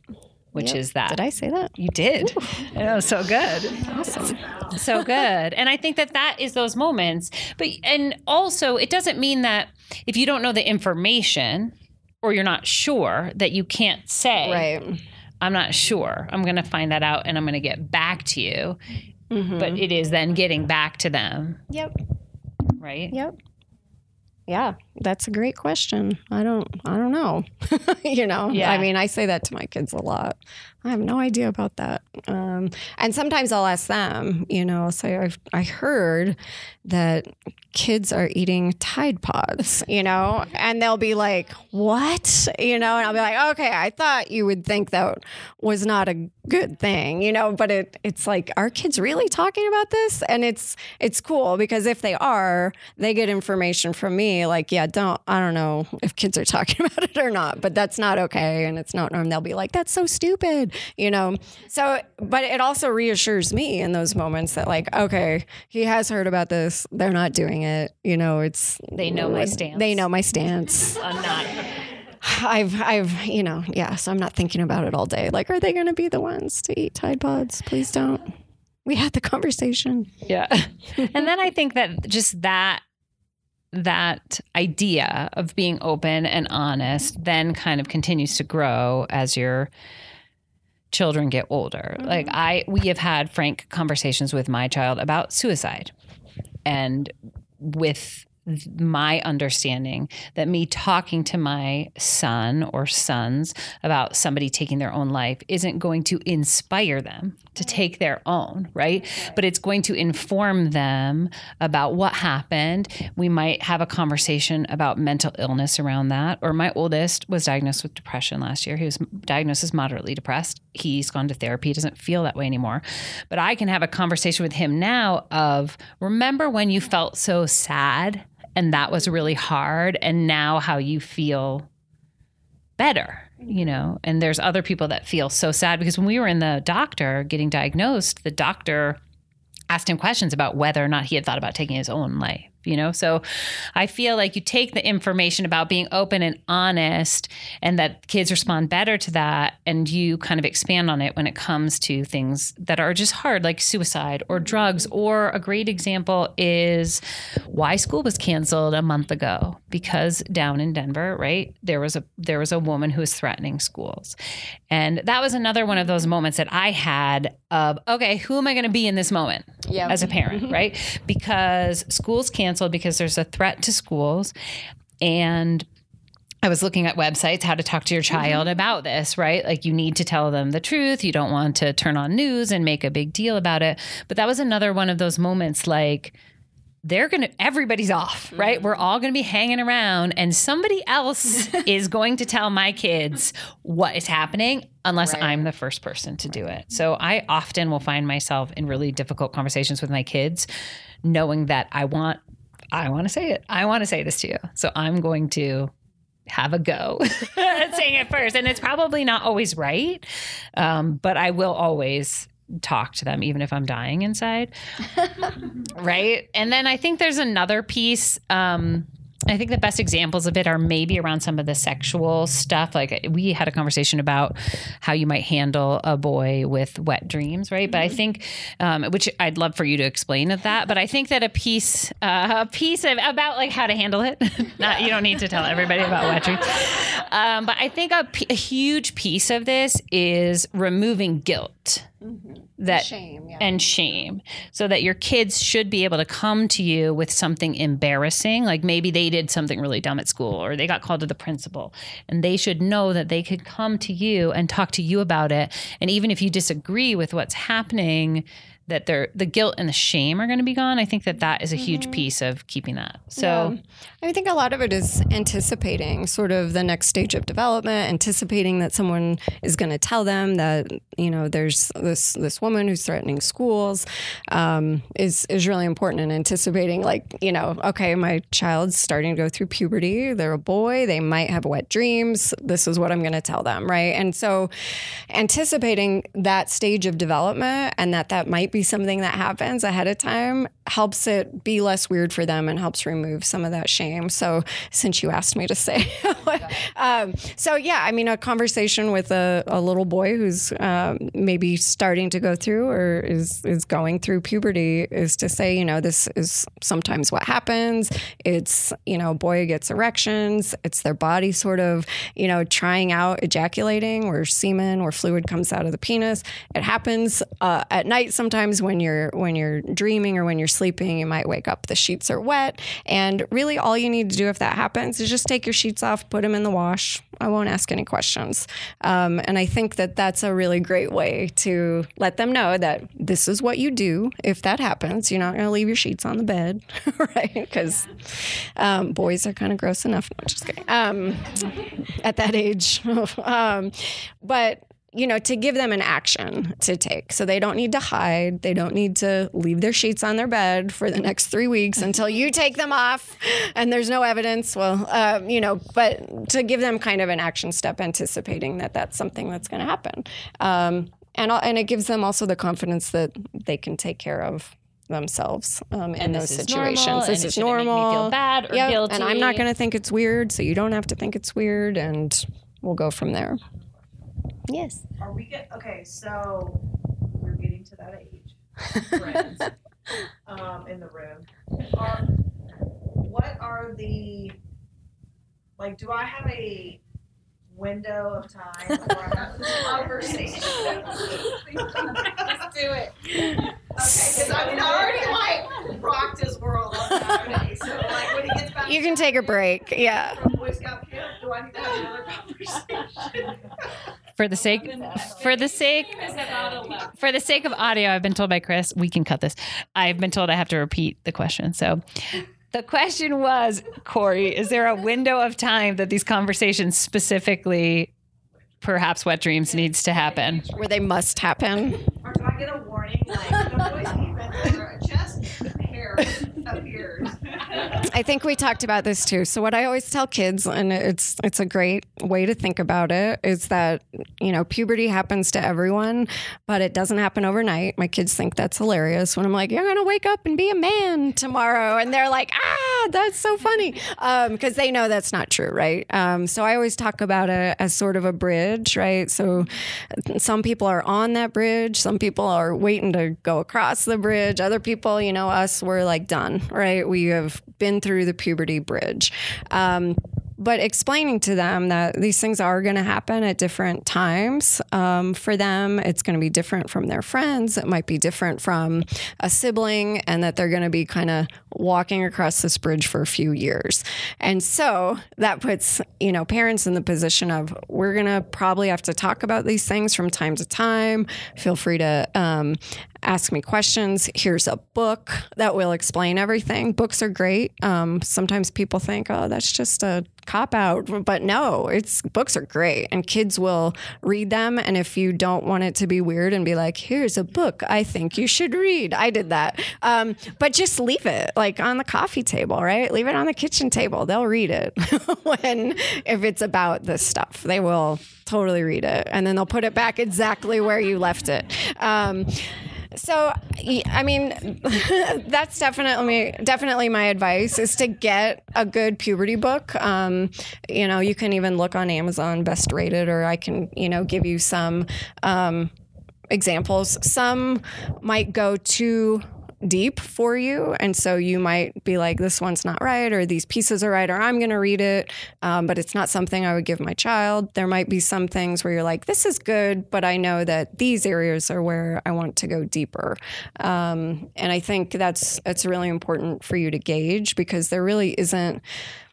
Which is that. Did I say that? You did. I know, so good. Awesome. So good. And I think that that is those moments. But, and also, it doesn't mean that if you don't know the information or you're not sure that you can't say, Right. I'm not sure. I'm going to find that out and I'm going to get back to you. Mm-hmm. But it is then getting back to them, Yep. right? Yep. Yeah, that's a great question. I don't I don't know. you know, Yeah. I mean, I say that to my kids a lot. I have no idea about that. Um, and sometimes I'll ask them, you know, I'll say I've, I heard that kids are eating Tide Pods, you know, and they'll be like, "What?" You know, and I'll be like, "Okay, I thought you would think that was not a good thing, you know, but it it's like, are kids really talking about this?" And it's it's cool because if they are, they get information from me like, "Yeah, don't I don't know if kids are talking about it or not, but that's not okay and it's not norm. They'll be like, "That's so stupid," you know. So, but it also reassures me in those moments that like, okay, he has heard about this. They're not doing it. You know, it's They know my mm, stance. They know my stance. I'm not. I've, I've, you know, yeah. So I'm not thinking about it all day. Like, are they going to be the ones to eat Tide Pods? Please don't. We had the conversation. Yeah. and then I think that just that that idea of being open and honest then kind of continues to grow as your children get older. Mm-hmm. Like I we have had frank conversations with my child about suicide. And with my understanding that me talking to my son or sons about somebody taking their own life isn't going to inspire them to mm-hmm. take their own, right? But it's going to inform them about what happened. We might have a conversation about mental illness around that. Or my oldest was diagnosed with depression last year. He was diagnosed as moderately depressed. He's gone to therapy, he doesn't feel that way anymore. But I can have a conversation with him now of remember when you felt so sad and that was really hard. And now how you feel better you know and there's other people that feel so sad because when we were in the doctor getting diagnosed the doctor asked him questions about whether or not he had thought about taking his own life you know? So i feel like you take the information about being open and honest and that kids respond better to that and you kind of expand on it when it comes to things that are just hard like suicide or drugs. Or a great example is why school was canceled a month ago because down in denver right there was a there was a woman who was threatening schools. And that was another one of those moments that i had of okay who am i going to be in this moment Yeah. as a parent right? Because schools canceled because there's a threat to schools and I was looking at websites how to talk to your mm-hmm. child about this, right? Like you need to tell them the truth. You don't want to turn on news and make a big deal about it. But that was another one of those moments like they're going to everybody's off, right? We're mm-hmm. all going to be hanging around and somebody else is going to tell my kids what is happening unless I'm the first person to do it. So I often will find myself in really difficult conversations with my kids knowing that I want I want to say it. I want to say this to you. So I'm going to have a go at saying it first. And it's probably not always right, um, but I will always talk to them, even if I'm dying inside. right. And then I think there's another piece. Um, I think the best examples of it are maybe around some of the sexual stuff. Like we had a conversation about how you might handle a boy with wet dreams, right? But I think, um, which I'd love for you to explain of that. But I think that a piece, uh, a piece of about like how to handle it. Not you don't need to tell everybody about wet dreams. Um, but I think a, p- a huge piece of this is removing guilt. That Shame, yeah. and shame. So that your kids should be able to come to you with something embarrassing like maybe they did something really dumb at school or they got called to the principal. And they should know that they could come to you and talk to you about it. And even if you disagree with what's happening that they're the guilt and the shame are going to be gone i think that that is a huge piece of keeping that so Yeah. I think a lot of it is anticipating sort of the next stage of development, anticipating that someone is going to tell them that you know there's this this woman who's threatening schools um, is is really important, and anticipating like you know okay, my child's starting to go through puberty. They're a boy. They might have wet dreams. This is what I'm going to tell them, right? And so anticipating that stage of development and that that might be something that happens ahead of time helps it be less weird for them and helps remove some of that shame. So, since you asked me to say, um, so yeah, I mean, a conversation with a, a little boy who's um, maybe starting to go through or is is going through puberty is to say, you know, this is sometimes what happens. It's you know, boy gets erections. It's their body sort of you know trying out ejaculating where semen or fluid comes out of the penis. It happens uh, at night sometimes when you're when you're dreaming or when you're sleeping. You might wake up, the sheets are wet, and really all you need to do if that happens is just take your sheets off, put them in the wash. I won't ask any questions. Um, and I think that that's a really great way to let them know that this is what you do if that happens. You're not going to leave your sheets on the bed, right? Because um, boys are kind of gross enough. No, just kidding. Um, at that age. um, but you know, to give them an action to take. So they don't need to hide. They don't need to leave their sheets on their bed for the next three weeks until you take them off and there's no evidence. Well, um, you know, but to give them kind of an action step, anticipating that that's something that's going to happen. Um, and, and it gives them also the confidence that they can take care of themselves um, in those this is situations. normal, this is shouldn't make me normal. feel bad or Yep, guilty. And I'm not going to think it's weird, so you don't have to think it's weird, and we'll go from there. Yes. Are we get okay? So we're getting to that age, friends, um, in the room. Are what are the like? Do I have a window of time before I have this conversation? Let's do it. Okay, because I mean, I already like rocked his world on Saturday. So like when he gets back, You can take a break. Yeah. Boy Scout camp. Do I need to have another conversation? for the sake for the sake for the sake of audio i've been told by chris we can cut this i've been told i have to repeat the question so the question was corey is there a window of time that these conversations specifically perhaps wet dreams needs to happen Where they must happen. Or do I get a warning like the boys keep it or a chest hair appears? I think we talked about this too. So what I always tell kids, and it's it's a great way to think about it, is that you know puberty happens to everyone, but it doesn't happen overnight. My kids think that's hilarious when I'm like, "You're gonna wake up and be a man tomorrow," and they're like, "Ah, that's so funny," because they know that's not true, right? Um, so I always talk about it as sort of a bridge, right? So some people are on that bridge, some people are waiting to go across the bridge. Other people, you know, us, we're like done, right? We have been through the puberty bridge. Um, but explaining to them that these things are going to happen at different times um, for them, it's going to be different from their friends. It might be different from a sibling, and that they're going to be kind of walking across this bridge for a few years. And so that puts, you know, parents in the position of we're going to probably have to talk about these things from time to time. Feel free to um, ask me questions. Here's a book that will explain everything. Books are great. Um, sometimes people think, oh, that's just a cop out, but no, it's books are great, and kids will read them. And if you don't want it to be weird and be like, here's a book I think you should read, I did that. Um, but just leave it like on the coffee table, right? Leave it on the kitchen table. They'll read it when if it's about this stuff, they will totally read it, and then they'll put it back exactly where you left it. Um, so, I mean, that's definitely definitely my advice is to get a good puberty book. Um, you know, you can even look on Amazon, best rated, or I can you know give you some um, examples. Some might go too deep for you. And so you might be like, this one's not right, or these pieces are right, or I'm going to read it, um, but it's not something I would give my child. There might be some things where you're like, this is good, but I know that these areas are where I want to go deeper. Um, and I think that's it's really important for you to gauge because there really isn't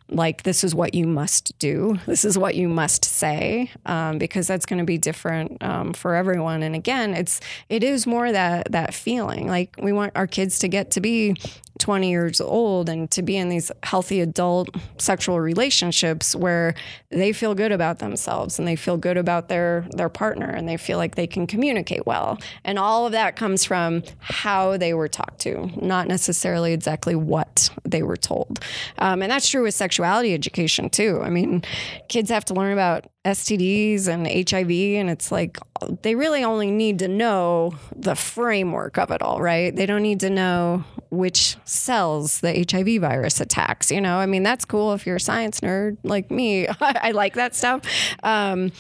like this is what you must do. This is what you must say um, because that's going to be different um, for everyone. And again it's it is more that that feeling. Like we want our kids to get to be 20 years old and to be in these healthy adult sexual relationships where they feel good about themselves and they feel good about their their partner and they feel like they can communicate well. And all of that comes from how they were talked to not necessarily exactly what they were told. Um, and that's true with sexuality education too i mean kids have to learn about STDs and HIV, and it's like they really only need to know the framework of it all, right? They don't need to know which cells the HIV virus attacks. You know, I mean, that's cool if you're a science nerd like me. I like that stuff. Um,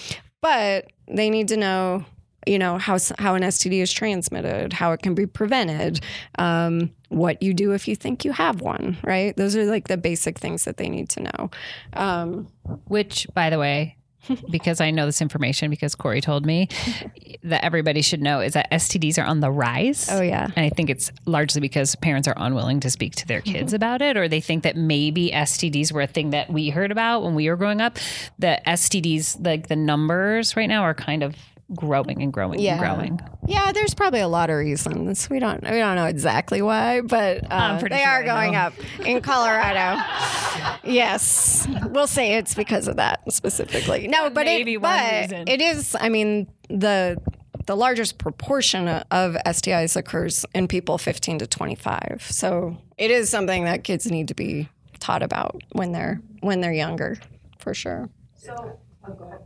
but they need to know you know how how an STD is transmitted, how it can be prevented, um, what you do if you think you have one. Right? Those are like the basic things that they need to know. Um, which by the way because I know this information because Corey told me that everybody should know is that STDs are on the rise. Oh, yeah. And I think it's largely because parents are unwilling to speak to their kids about it, or they think that maybe STDs were a thing that we heard about when we were growing up. The STDs, like the numbers right now, are kind of growing and growing Yeah. and growing. Yeah, there's probably a lot of reasons. We don't we don't know exactly why, but uh, they sure are I going know. up in Colorado. yes, we'll say it's because of that specifically. No, but Maybe it, but reason. it is. I mean the the largest proportion of STIs occurs in people 15 to 25. So it is something that kids need to be taught about when they're when they're younger, for sure. So, oh, go ahead.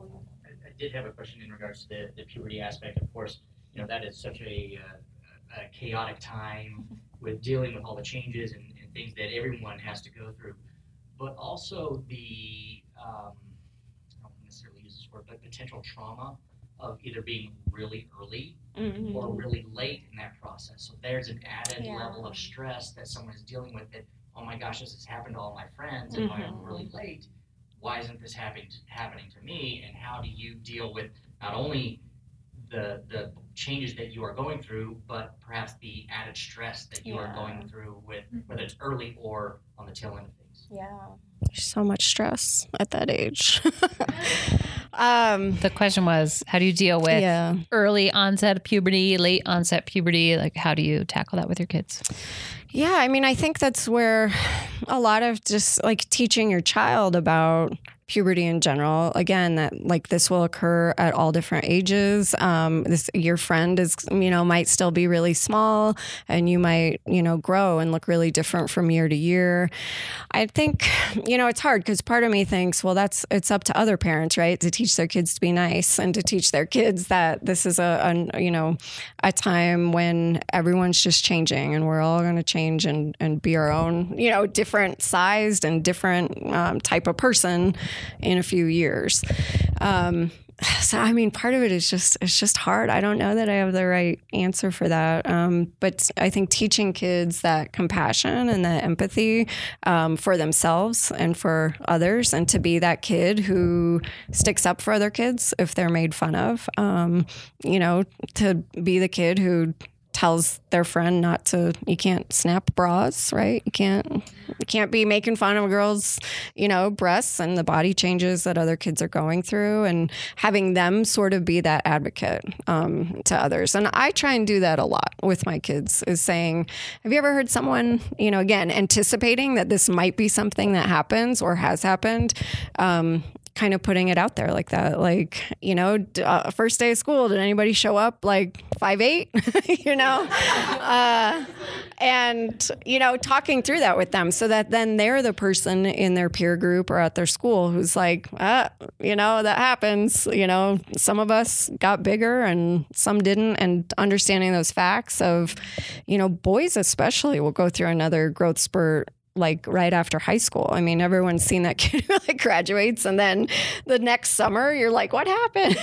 I I did have a question in regards to the, the puberty aspect. Of course, you know that is such a, uh, a chaotic time with dealing with all the changes and, and things that everyone has to go through, but also the um, I don't necessarily use this word, but potential trauma of either being really early Mm-hmm. or really late in that process. So there's an added Yeah. level of stress that someone is dealing with that, oh my gosh, this has happened to all my friends and why I'm really late. Why isn't this happening happening to me? And how do you deal with not only the the changes that you are going through, but perhaps the added stress that you are going through with whether it's early or on the tail end of things. Yeah. So much stress at that age. um, The question was, how do you deal with yeah. early onset puberty, late onset puberty? Like, how do you tackle that with your kids? Yeah, I mean, I think that's where a lot of just like teaching your child about puberty in general. Again, that like this will occur at all different ages. Um, this your friend is you know might still be really small, and you might you know grow and look really different from year to year. I think you know it's hard because part of me thinks, well, that's it's up to other parents, right, to teach their kids to be nice and to teach their kids that this is a, a you know a time when everyone's just changing and we're all going to change and, and be our own, you know, different sized and different um, type of person in a few years. Um, so I mean, part of it is just it's just hard. I don't know that I have the right answer for that. Um, but I think teaching kids that compassion and that empathy um, for themselves and for others, and to be that kid who sticks up for other kids if they're made fun of. Um, you know, to be the kid who tells their friend not to you can't snap bras right? You can't you can't be making fun of a girl's you know breasts and the body changes that other kids are going through and having them sort of be that advocate um, to others. And i try and do that a lot with my kids is saying have you ever heard someone you know again anticipating that this might be something that happens or has happened? Um, kind of putting it out there like that. Like, you know, uh, first day of school, did anybody show up like five eight? you know, uh, and you know, talking through that with them so that then they're the person in their peer group or at their school who's like, ah, you know, that happens. You know, some of us got bigger and some didn't, and understanding those facts of, you know, boys especially will go through another growth spurt like right after high school. I mean, everyone's seen that kid who like graduates and then the next summer you're like, what happened?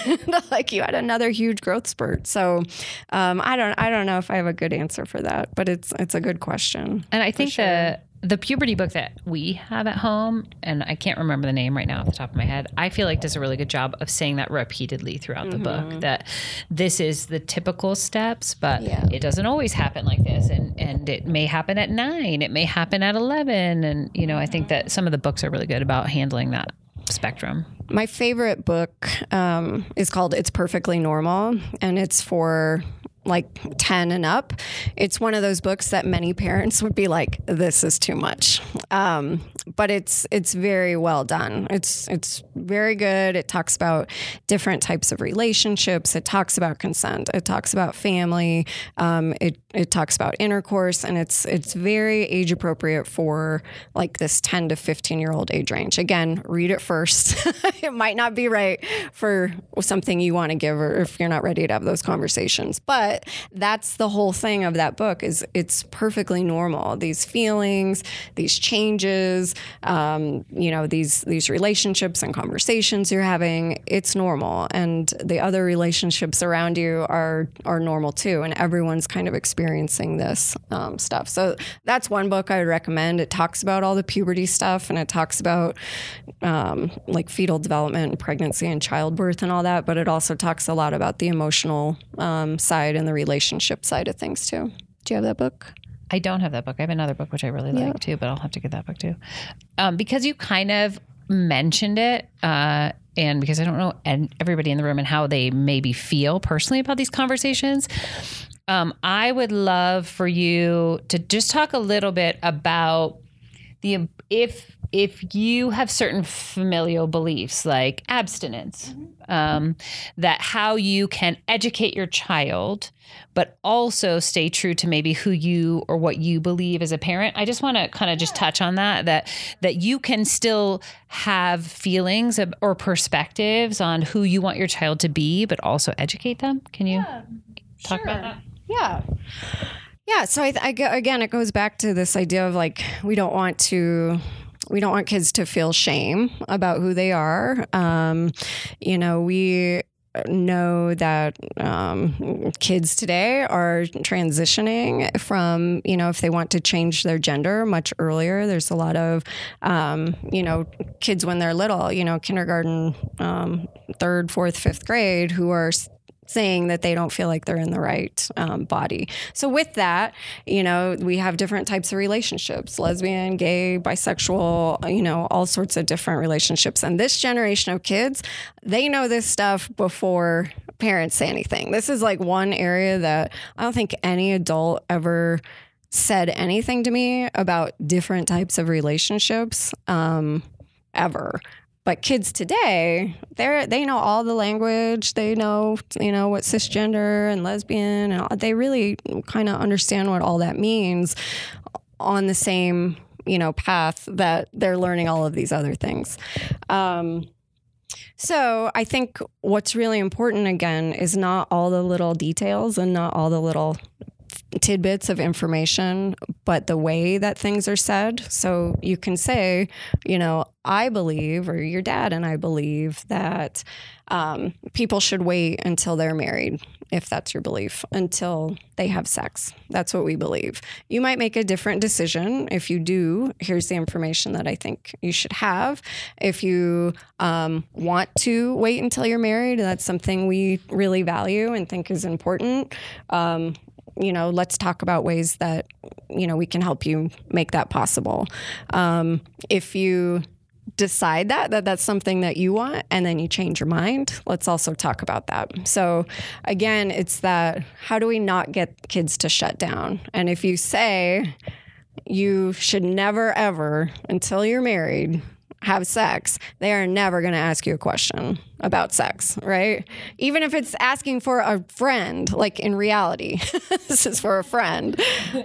like you had another huge growth spurt. So um, I don't I don't know if I have a good answer for that, but it's it's a good question. And I think sure. the the puberty book that we have at home, and I can't remember the name right now off the top of my head, I feel like does a really good job of saying that repeatedly throughout the book that this is the typical steps, but Yeah. it doesn't always happen like this, and and it may happen at nine, it may happen at eleven, and you know I think that some of the books are really good about handling that spectrum. My favorite book um, is called It's Perfectly Normal, and it's for like 10 and up. It's one of those books that many parents would be like, this is too much. Um, but it's it's very well done. It's it's very good. It talks about different types of relationships. It talks about consent. It talks about family. Um, it it talks about intercourse, and it's it's very age appropriate for like this 10 to 15 year old age range. Again, read it first. it might not be right for something you want to give, or if you're not ready to have those conversations. But that's the whole thing of that book is it's perfectly normal. These feelings, these changes, um, you know, these these relationships and conversations you're having, it's normal, and the other relationships around you are are normal too, and everyone's kind of experiencing this um, stuff. So that's one book I would recommend. It talks about all the puberty stuff, and it talks about um, like fetal development, and pregnancy, and childbirth, and all that. But it also talks a lot about the emotional um, side and the relationship side of things too. Do you have that book? I don't have that book. I have another book which I really like too, but I'll have to get that book too. Um, because you kind of mentioned it, uh, and because I don't know and everybody in the room and how they maybe feel personally about these conversations. Um, I would love for you to just talk a little bit about the if if you have certain familial beliefs like abstinence um, that how you can educate your child but also stay true to maybe who you or what you believe as a parent i just want to kind of just touch on that that that you can still have feelings or perspectives on who you want your child to be but also educate them can you talk about that Yeah. Yeah. So I, I again, it goes back to this idea of like we don't want to. We don't want kids to feel shame about who they are. Um, you know, we know that um, kids today are transitioning from, you know, if they want to change their gender much earlier. There's a lot of, um, you know, kids when they're little, you know, kindergarten, um, third, fourth, fifth grade, who are saying that they don't feel like they're in the right um, body. So with that, you know, we have different types of relationships: lesbian, gay, bisexual, you know, all sorts of different relationships. And this generation of kids, they know this stuff before parents say anything. This is like one area that I don't think any adult ever said anything to me about different types of relationships um, ever. But kids today, they're they know all the language. They know you know what cisgender and lesbian, and they really kind of understand what all that means on the same you know path that they're learning all of these other things. Um, so I think what's really important again is not all the little details and not all the little tidbits of information, but the way that things are said. So you can say, you know, I believe, or your dad and I believe that um, people should wait until they're married, if that's your belief, until they have sex. That's what we believe. You might make a different decision. If you do, here's the information that I think you should have. If you um, want to wait until you're married, that's something we really value and think is important. Um, you know, let's talk about ways that, you know, we can help you make that possible. Um, if you decide that, that that's something that you want and then you change your mind, let's also talk about that. So again, it's that how do we not get kids to shut down? And if you say you should never ever until you're married have sex, they are never going to ask you a question about sex, right? Even if it's asking for a friend, like in reality, this is for a friend,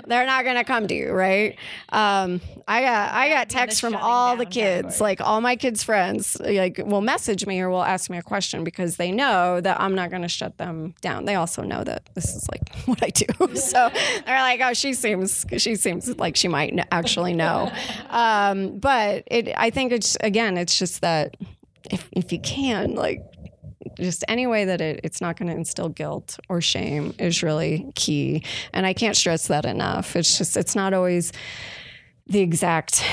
they're not going to come to you, right? Um, I got I got texts from all the kids, like all my kids' friends, like will message me or will ask me a question because they know that I'm not going to shut them down. They also know that this is like what I do, so they're like, oh, she seems she seems like she might actually know. Um, but it, I think it's again, it's just that if if you can, like just any way that it, it's not going to instill guilt or shame is really key. And I can't stress that enough. It's just, it's not always the exact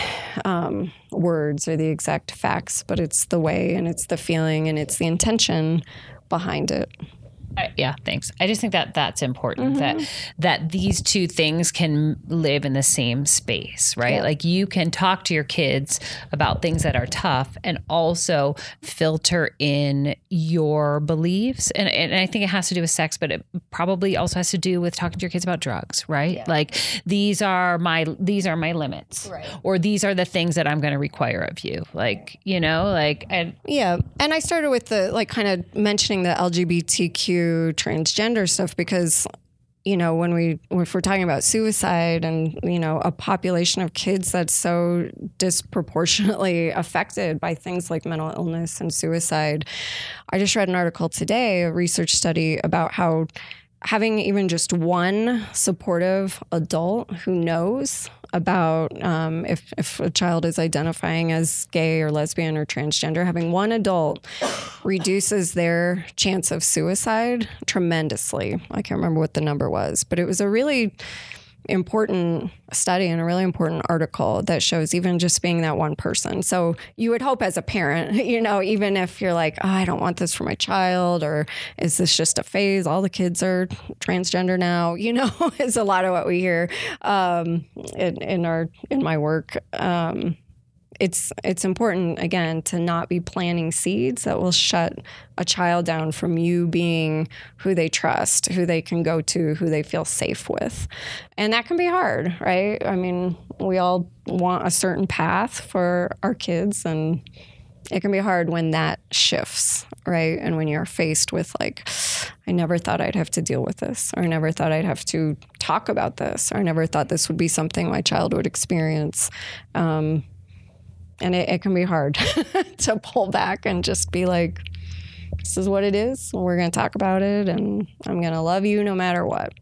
um, words or the exact facts, but it's the way and it's the feeling and it's the intention behind it. I, yeah, thanks. I just think that that's important that mm-hmm. that these two things can live in the same space, right? Like you can talk to your kids about things that are tough and also filter in your beliefs. And, and I think it has to do with sex, but it probably also has to do with talking to your kids about drugs, right? Like these are my these are my limits, Right. or these are the things that I'm going to require of you, like you know, like and Yeah. And I started with the like kind of mentioning the LGBTQ transgender stuff because you know when we if we're talking about suicide and you know a population of kids that's so disproportionately affected by things like mental illness and suicide i just read an article today a research study about how having even just one supportive adult who knows about um, if, if a child is identifying as gay or lesbian or transgender, having one adult reduces their chance of suicide tremendously. I can't remember what the number was, but it was a really important study and a really important article that shows even just being that one person. So you would hope as a parent, you know, even if you're like, oh, I don't want this for my child, or is this just a phase? All the kids are transgender now, you know, is a lot of what we hear um, in, in our in my work. Um, it's it's important again to not be planting seeds that will shut a child down from you being who they trust, who they can go to, who they feel safe with. And that can be hard, right? I mean, we all want a certain path for our kids and it can be hard when that shifts, right? And when you're faced with like I never thought I'd have to deal with this or I never thought I'd have to talk about this or I never thought this would be something my child would experience. Um, and it, it can be hard to pull back and just be like, this is what it is. We're going to talk about it, and I'm going to love you no matter what.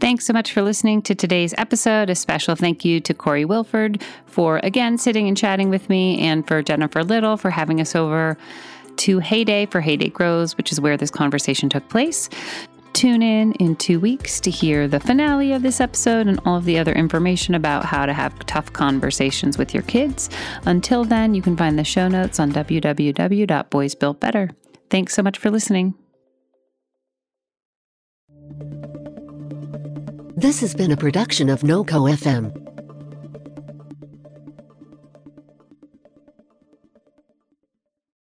Thanks so much for listening to today's episode. A special thank you to Corey Wilford for again sitting and chatting with me, and for Jennifer Little for having us over to Heyday for Heyday Grows, which is where this conversation took place. Tune in in two weeks to hear the finale of this episode and all of the other information about how to have tough conversations with your kids. Until then, you can find the show notes on www.boysbuiltbetter. Thanks so much for listening. This has been a production of NoCo FM.